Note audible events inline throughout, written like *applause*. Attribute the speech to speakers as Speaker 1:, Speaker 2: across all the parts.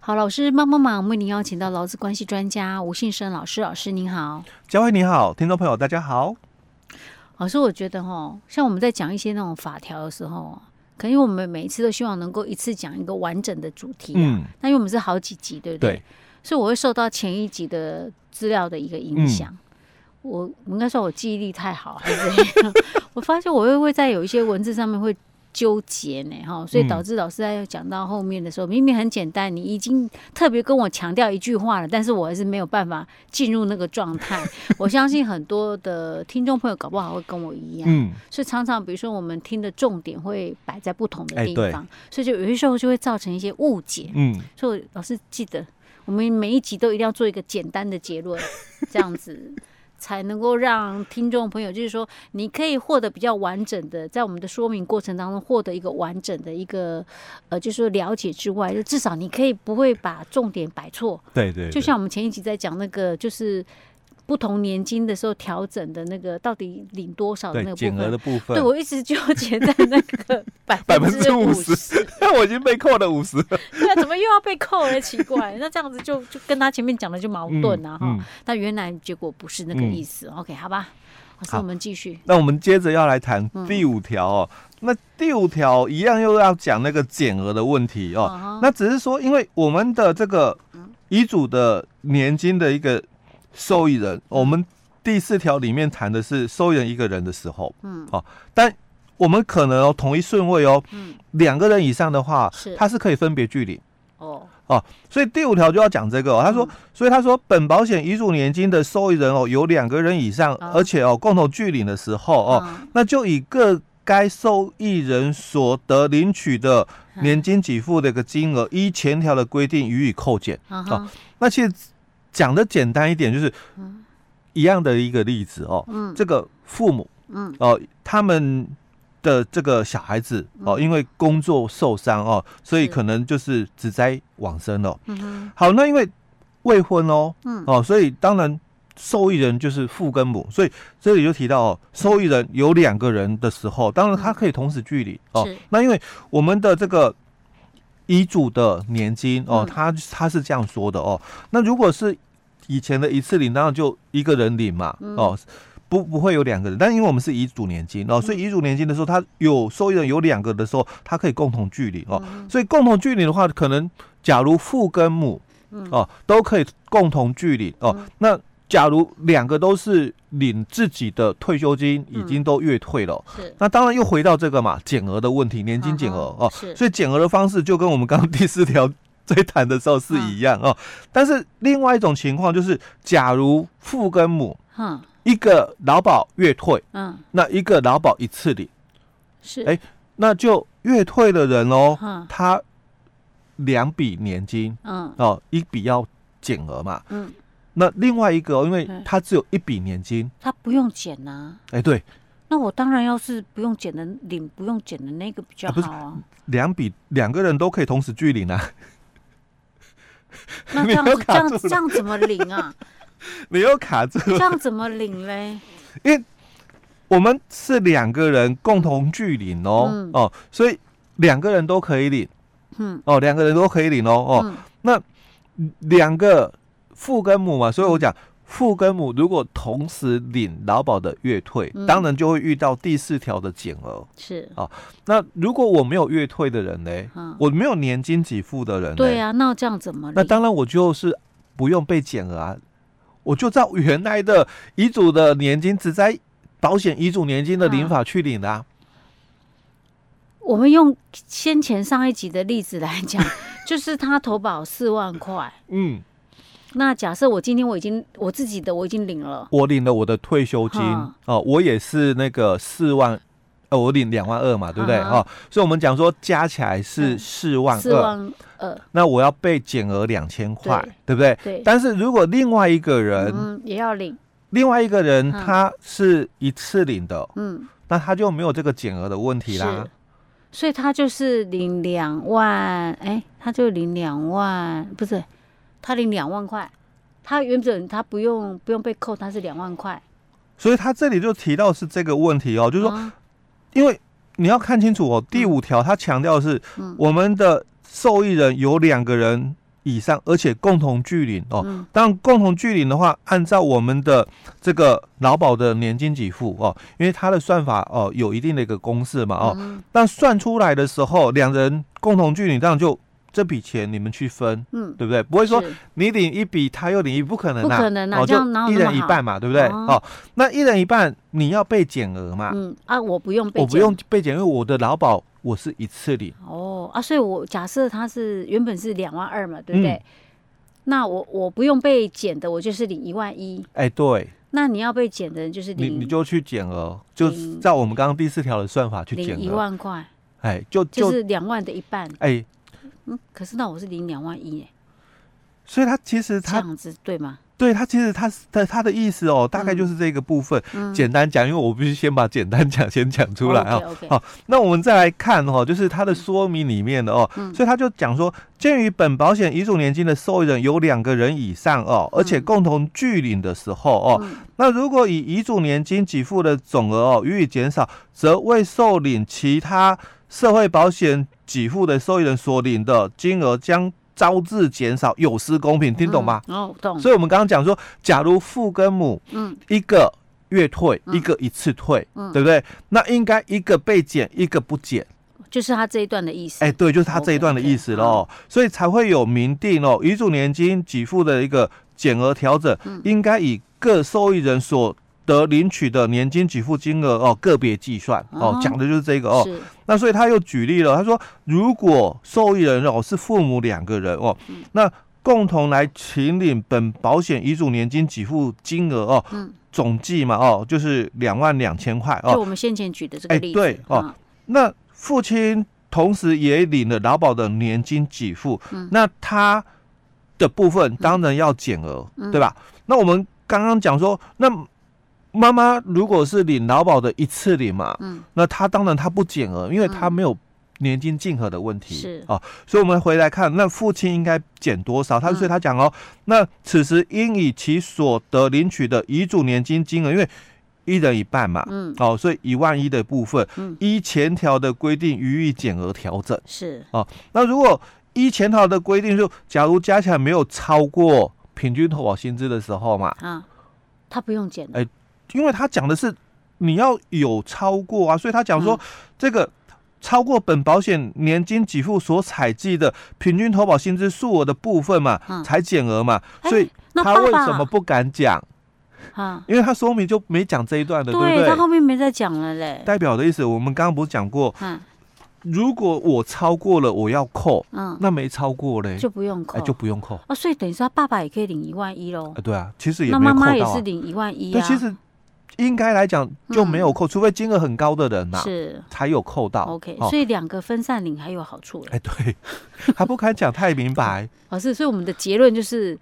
Speaker 1: 好，老师帮帮忙，为您邀请到劳资关系专家吴信生老师，老师您好，
Speaker 2: 佳慧你好，听众朋友大家好。
Speaker 1: 老师，我觉得哈，像我们在讲一些那种法条的时候，可能因为我们每一次都希望能够一次讲一个完整的主题，嗯，那因为我们是好几集，对不对？对，所以我会受到前一集的资料的一个影响。嗯我我应该说我记忆力太好还是怎样？*laughs* 我发现我会会在有一些文字上面会纠结呢，哈，所以导致老师在讲到后面的时候，明明很简单，你已经特别跟我强调一句话了，但是我还是没有办法进入那个状态。*laughs* 我相信很多的听众朋友搞不好会跟我一样，嗯，所以常常比如说我们听的重点会摆在不同的地方，所以就有些时候就会造成一些误解，嗯，所以老师记得我们每一集都一定要做一个简单的结论，这样子。才能够让听众朋友，就是说，你可以获得比较完整的，在我们的说明过程当中获得一个完整的一个，呃，就是说了解之外，就至少你可以不会把重点摆错。
Speaker 2: 对，对对，
Speaker 1: 就像我们前一集在讲那个，就是。不同年金的时候调整的那个到底领多少的那个
Speaker 2: 减额的部分，
Speaker 1: 对，我一直纠结在那个百 *laughs*
Speaker 2: 百分之五十，那 *laughs* 我已经被扣了五十。对
Speaker 1: 啊，怎么又要被扣了？奇怪，*laughs* 那这样子就就跟他前面讲的就矛盾啊哈。嗯嗯、但原来结果不是那个意思。嗯、OK，好吧，老师，我们继续。
Speaker 2: 那我们接着要来谈第五条哦。嗯、那第五条一样又要讲那个减额的问题哦。那只是说，因为我们的这个遗嘱的年金的一个。受益人，我们第四条里面谈的是受益人一个人的时候，嗯，哦，但我们可能哦同一顺位哦，嗯，两个人以上的话，是。他是可以分别具领，哦。哦，所以第五条就要讲这个，哦，他说，嗯、所以他说本保险遗嘱年金的受益人哦有两个人以上，哦、而且哦共同具领的时候哦，嗯、那就以各该受益人所得领取的年金给付的一个金额，依前条的规定予以扣减，啊、那其实。讲的简单一点，就是一样的一个例子哦。嗯，这个父母，嗯，哦，他们的这个小孩子哦，因为工作受伤哦，所以可能就是只灾往生了。嗯，好，那因为未婚哦，嗯，哦，所以当然受益人就是父跟母，所以这里就提到哦，受益人有两个人的时候，当然他可以同时距离哦。那因为我们的这个。遗嘱的年金哦，他他是这样说的哦。那如果是以前的一次领，当然就一个人领嘛哦，不不会有两个人。但因为我们是遗嘱年金哦，所以遗嘱年金的时候，他有受益人有两个的时候，他可以共同距离哦。所以共同距离的话，可能假如父跟母哦都可以共同距离哦，那。假如两个都是领自己的退休金，已经都月退了，嗯、是，那当然又回到这个嘛减额的问题，年金减额。哦，是。所以减额的方式就跟我们刚刚第四条在谈的时候是一样哦。嗯、但是另外一种情况就是，假如父跟母，嗯，一个劳保月退，嗯，那一个劳保一次领，是，哎，那就月退的人哦，嗯、他两笔年金，嗯，哦，一笔要减额嘛，嗯。那另外一个，因为他只有一笔年金，
Speaker 1: 他不用减呐。
Speaker 2: 哎，对。
Speaker 1: 那我当然要是不用减的领，不用减的那个比较好啊。
Speaker 2: 两笔两个人都可以同时拒领啊。*laughs*
Speaker 1: 那 *laughs* 这样这样这样怎么领啊？*laughs*
Speaker 2: 没有卡住。
Speaker 1: 这样怎么领嘞？
Speaker 2: 因为我们是两个人共同拒领哦哦，所以两个人都可以领。嗯。哦，两个人都可以领哦哦。那两个。父跟母嘛，所以我讲父跟母如果同时领劳保的月退，嗯、当然就会遇到第四条的减额。是啊，那如果我没有月退的人呢？嗯、我没有年金给付的人，
Speaker 1: 对啊，那这样怎么？
Speaker 2: 那当然我就是不用被减额啊，我就照原来的遗嘱的年金只在保险遗嘱年金的领法去领的、啊啊。
Speaker 1: 我们用先前上一集的例子来讲，*laughs* 就是他投保四万块，嗯。那假设我今天我已经我自己的我已经领了，
Speaker 2: 我领了我的退休金哦、我也是那个四万，呃，我领两万二嘛，对不对哦？所以我们讲说加起来是四万二，四万二，那我要被减额两千块，对，不对？对。但是如果另外一个人
Speaker 1: 嗯也要领，
Speaker 2: 另外一个人他是一次领的，嗯，那他就没有这个减额的问题啦，
Speaker 1: 所以他就是领两万，哎，他就领两万，不是。他领两万块，他原本他不用不用被扣，他是两万块，
Speaker 2: 所以他这里就提到是这个问题哦，就是说，啊、因为你要看清楚哦，第五条他强调的是，我们的受益人有两个人以上，而且共同具领哦。当然，共同具领的话，按照我们的这个劳保的年金给付哦，因为它的算法哦有一定的一个公式嘛哦。但算出来的时候，两人共同具领，这样就这笔钱你们去分，嗯，对不对？不会说你领一笔，他又领一笔，不可能，不可能啊，就一人一半嘛，对不对？哦，那一人一半，你要被减额嘛？
Speaker 1: 嗯啊，我不用被，
Speaker 2: 我不用被减，因为我的劳保。我是一次领
Speaker 1: 哦啊，所以我假设他是原本是两万二嘛，对不对？嗯、那我我不用被减的，我就是领一万一。
Speaker 2: 哎、欸，对。
Speaker 1: 那你要被减的人就是
Speaker 2: 你，你就去减额，就照我们刚刚第四条的算法去减
Speaker 1: 一万块。
Speaker 2: 哎、欸，就
Speaker 1: 就，就是两万的一半。
Speaker 2: 哎、欸，
Speaker 1: 嗯，可是那我是领两万一哎，
Speaker 2: 所以他其实他
Speaker 1: 这样子对吗？
Speaker 2: 对他其实他的他的意思哦，大概就是这个部分。嗯、简单讲，因为我必须先把简单讲先讲出来啊。好、那我们再来看哦，就是它的说明里面的哦，嗯、所以他就讲说，鉴于本保险遗嘱年金的受益人有两个人以上哦，而且共同具领的时候哦，嗯、那如果以遗嘱年金给付的总额哦予以减少，则未受领其他社会保险给付的受益人所领的金额将。招致减少，有失公平，听懂吗？
Speaker 1: 嗯、哦，懂。
Speaker 2: 所以，我们刚刚讲说，假如父跟母，嗯，一个月退，嗯、一个一次退，嗯，对不对？那应该一个被减，一个不减，
Speaker 1: 就是他这一段的意思。
Speaker 2: 哎，对，就是他这一段的意思喽。Okay, okay, 所以才会有明定哦，遗嘱年金给付的一个减额调整，嗯、应该以各受益人所得领取的年金给付金额哦，个别计算哦，讲的就是这个哦。那所以他又举例了，他说，如果受益人哦是父母两个人哦，嗯、那共同来请领本保险遗嘱年金给付金额哦，嗯、总计嘛哦，就是两万两千块哦。
Speaker 1: 就我们先前举的这个例子。
Speaker 2: 哎、对哦，嗯、那父亲同时也领了劳保的年金给付，嗯、那他的部分当然要减额，嗯、对吧？那我们刚刚讲说那。妈妈如果是领劳保的一次领嘛，嗯，那他当然他不减额，因为他没有年金竞合的问题，是。哦，所以我们回来看，那父亲应该减多少？他所以他讲哦，那此时应以其所得领取的遗嘱年金金额，因为一人一半嘛，嗯，哦，所以一万一的部分，嗯，依前条的规定予以减额调整，是。哦，那如果依前条的规定，就假如加起来没有超过平均投保薪资的时候嘛，啊，
Speaker 1: 他不用减，哎。
Speaker 2: 因为他讲的是你要有超过啊，所以他讲说这个超过本保险年金给付所采计的平均投保薪资数额的部分嘛，才减额嘛，所以他为什么不敢讲？啊，因为他说明就没讲这一段的，对不对？
Speaker 1: 他后面没再讲了嘞。
Speaker 2: 代表的意思，我们刚刚不是讲过？嗯如果我超过了，我要扣，嗯，那没超过嘞，
Speaker 1: 就不用扣，
Speaker 2: 就不用扣
Speaker 1: 啊。所以等于说，他爸爸也可以领一万一喽。
Speaker 2: 啊对啊，其实也没扣到。
Speaker 1: 那妈妈也是领一万一啊。
Speaker 2: 对，其实。应该来讲就没有扣，嗯、除非金额很高的人嘛，是才有扣到。
Speaker 1: OK，、哦、所以两个分散领还有好处。
Speaker 2: 哎，对，还不敢讲太明白。*laughs*
Speaker 1: 哦，是，所以我们的结论就是，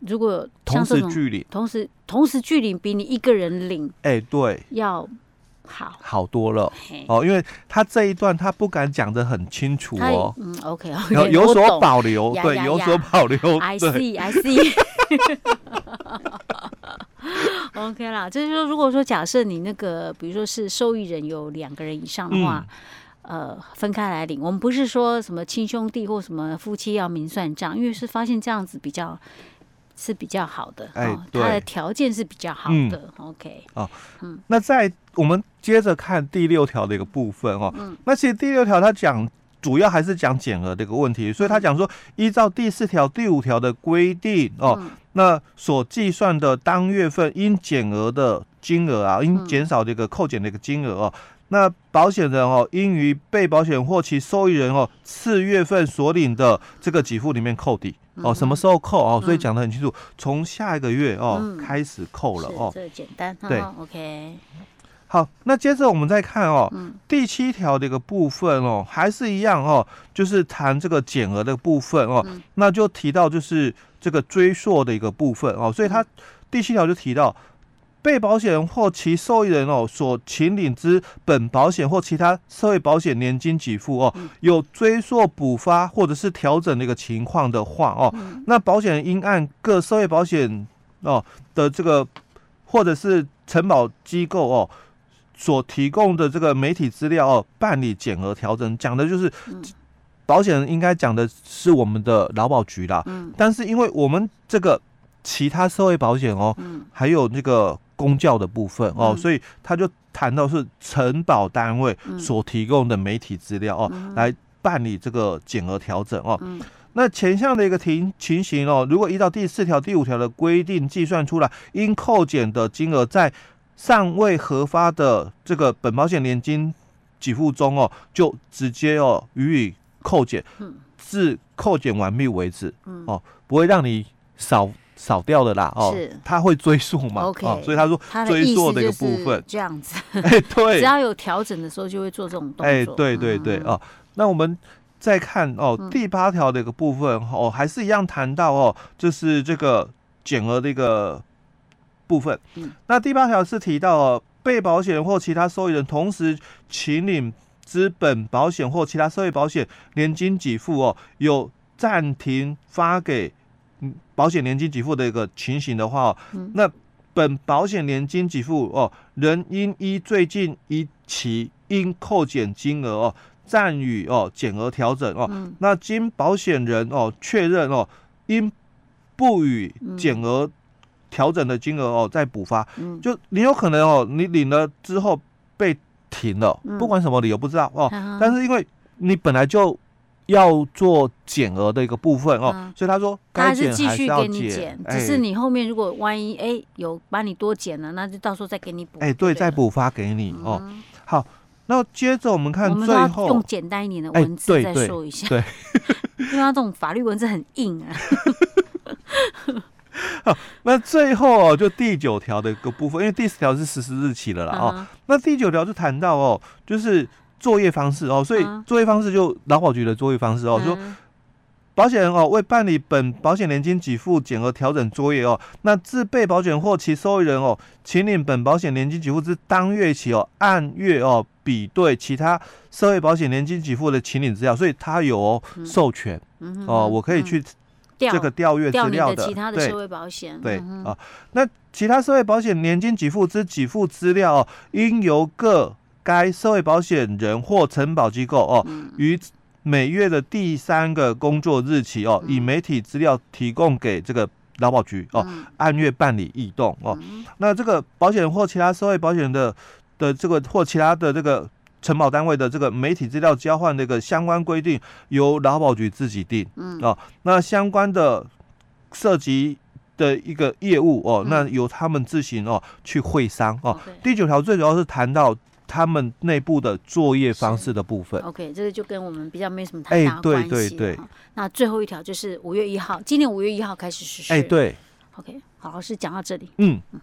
Speaker 1: 如果
Speaker 2: 同时具领，
Speaker 1: 同时同时具领比你一个人领，
Speaker 2: 哎，对，
Speaker 1: 要好
Speaker 2: 好多了。哦，因为他这一段他不敢讲的很清楚哦。
Speaker 1: 嗯，OK，
Speaker 2: 有有所保留，对，有所保留。
Speaker 1: I see, I see。*laughs* OK 啦，就是说，如果说假设你那个，比如说是受益人有两个人以上的话，嗯、呃，分开来领。我们不是说什么亲兄弟或什么夫妻要明算账，因为是发现这样子比较是比较好的，哎，哦、他的条件是比较好的。嗯、OK，哦，嗯，
Speaker 2: 那在我们接着看第六条的一个部分哦，嗯，那其实第六条它讲主要还是讲减额的一个问题，所以他讲说依照第四条、第五条的规定哦。嗯那所计算的当月份应减额的金额啊，应减少这个扣减的一个金额哦。嗯、那保险人哦，应于被保险或其受益人哦次月份所领的这个给付里面扣抵哦。什么时候扣哦？所以讲的很清楚，从下一个月哦、嗯、开始扣了哦。
Speaker 1: 这简单。
Speaker 2: 对
Speaker 1: ，OK。
Speaker 2: 好，那接着我们再看哦，嗯、第七条的一个部分哦，还是一样哦，就是谈这个减额的部分哦。嗯、那就提到就是。这个追溯的一个部分哦，所以它第七条就提到，被保险人或其受益人哦所请领之本保险或其他社会保险年金给付哦，有追溯补发或者是调整的一个情况的话哦，那保险人应按各社会保险哦的这个或者是承保机构哦所提供的这个媒体资料哦办理减额调整，讲的就是。保险人应该讲的是我们的劳保局啦。嗯。但是因为我们这个其他社会保险哦，嗯，还有那个公教的部分哦，所以他就谈到是承保单位所提供的媒体资料哦，来办理这个减额调整哦。嗯。那前项的一个情情形哦，如果依照第四条、第五条的规定计算出来，应扣减的金额在尚未核发的这个本保险年金给付中哦，就直接哦予以扣减，至扣减完毕为止。哦，不会让你少少掉的啦哦，他会追溯嘛，OK，所以他说追溯的一个部分。
Speaker 1: 这样子，*laughs*
Speaker 2: 哎对，
Speaker 1: 只要有调整的时候就会做这种动作，
Speaker 2: 哎对对对哦，那我们。再看哦，第八条的一个部分哦，还是一样谈到哦，就是这个减额的一个部分。嗯，那第八条是提到哦，被保险人或其他受益人同时请领资本保险或其他社会保险年金给付哦，有暂停发给保险年金给付的一个情形的话哦，那本保险年金给付哦，仍应依最近一期应扣减金额哦。暂予哦减额调整哦，嗯、那经保险人哦确认哦，应不予减额调整的金额哦再补发，嗯、就你有可能哦，你领了之后被停了，嗯、不管什么理由不知道哦，嗯、但是因为你本来就要做减额的一个部分哦，嗯、所以他说该减还是要减，他是继续给你减，
Speaker 1: 只是你后面如果万一哎有把你多减了，那就到时候再给你补，
Speaker 2: 哎对，再补发给你哦，好。那接着我们看最后，
Speaker 1: 用简单一点的文字再说一下，对，*laughs* 因为他这种法律文字很硬啊。*laughs*
Speaker 2: 好，那最后哦，就第九条的一个部分，因为第十条是实施日期了啦哦。那第九条就谈到哦，就是作业方式哦，所以作业方式就劳保局的作业方式哦，说。保险人哦，为办理本保险年金给付减额调整作业哦，那自被保险或其受益人哦，请领本保险年金给付之当月起哦，按月哦比对其他社会保险年金给付的请领资料，所以他有、授权、嗯、哦，我可以去这个调阅资料的。
Speaker 1: 其他的社会保险
Speaker 2: 对啊、那其他社会保险年金给付之给付资料哦，应由各该社会保险人或承保机构哦于。嗯每月的第三个工作日起哦，以媒体资料提供给这个劳保局哦，按月办理异动哦。那这个保险或其他社会保险的的这个或其他的这个承保单位的这个媒体资料交换的一个相关规定，由劳保局自己定嗯哦。那相关的涉及的一个业务哦，那由他们自行哦去会商哦。第九条最主要是谈到。他们内部的作业方式的部分
Speaker 1: ，OK，这个就跟我们比较没什么太大关系。
Speaker 2: 对对对。
Speaker 1: 那最后一条就是五月一号，今年五月一号开始实施。哎，
Speaker 2: 对。
Speaker 1: OK，好，老师讲到这里。
Speaker 2: 嗯。嗯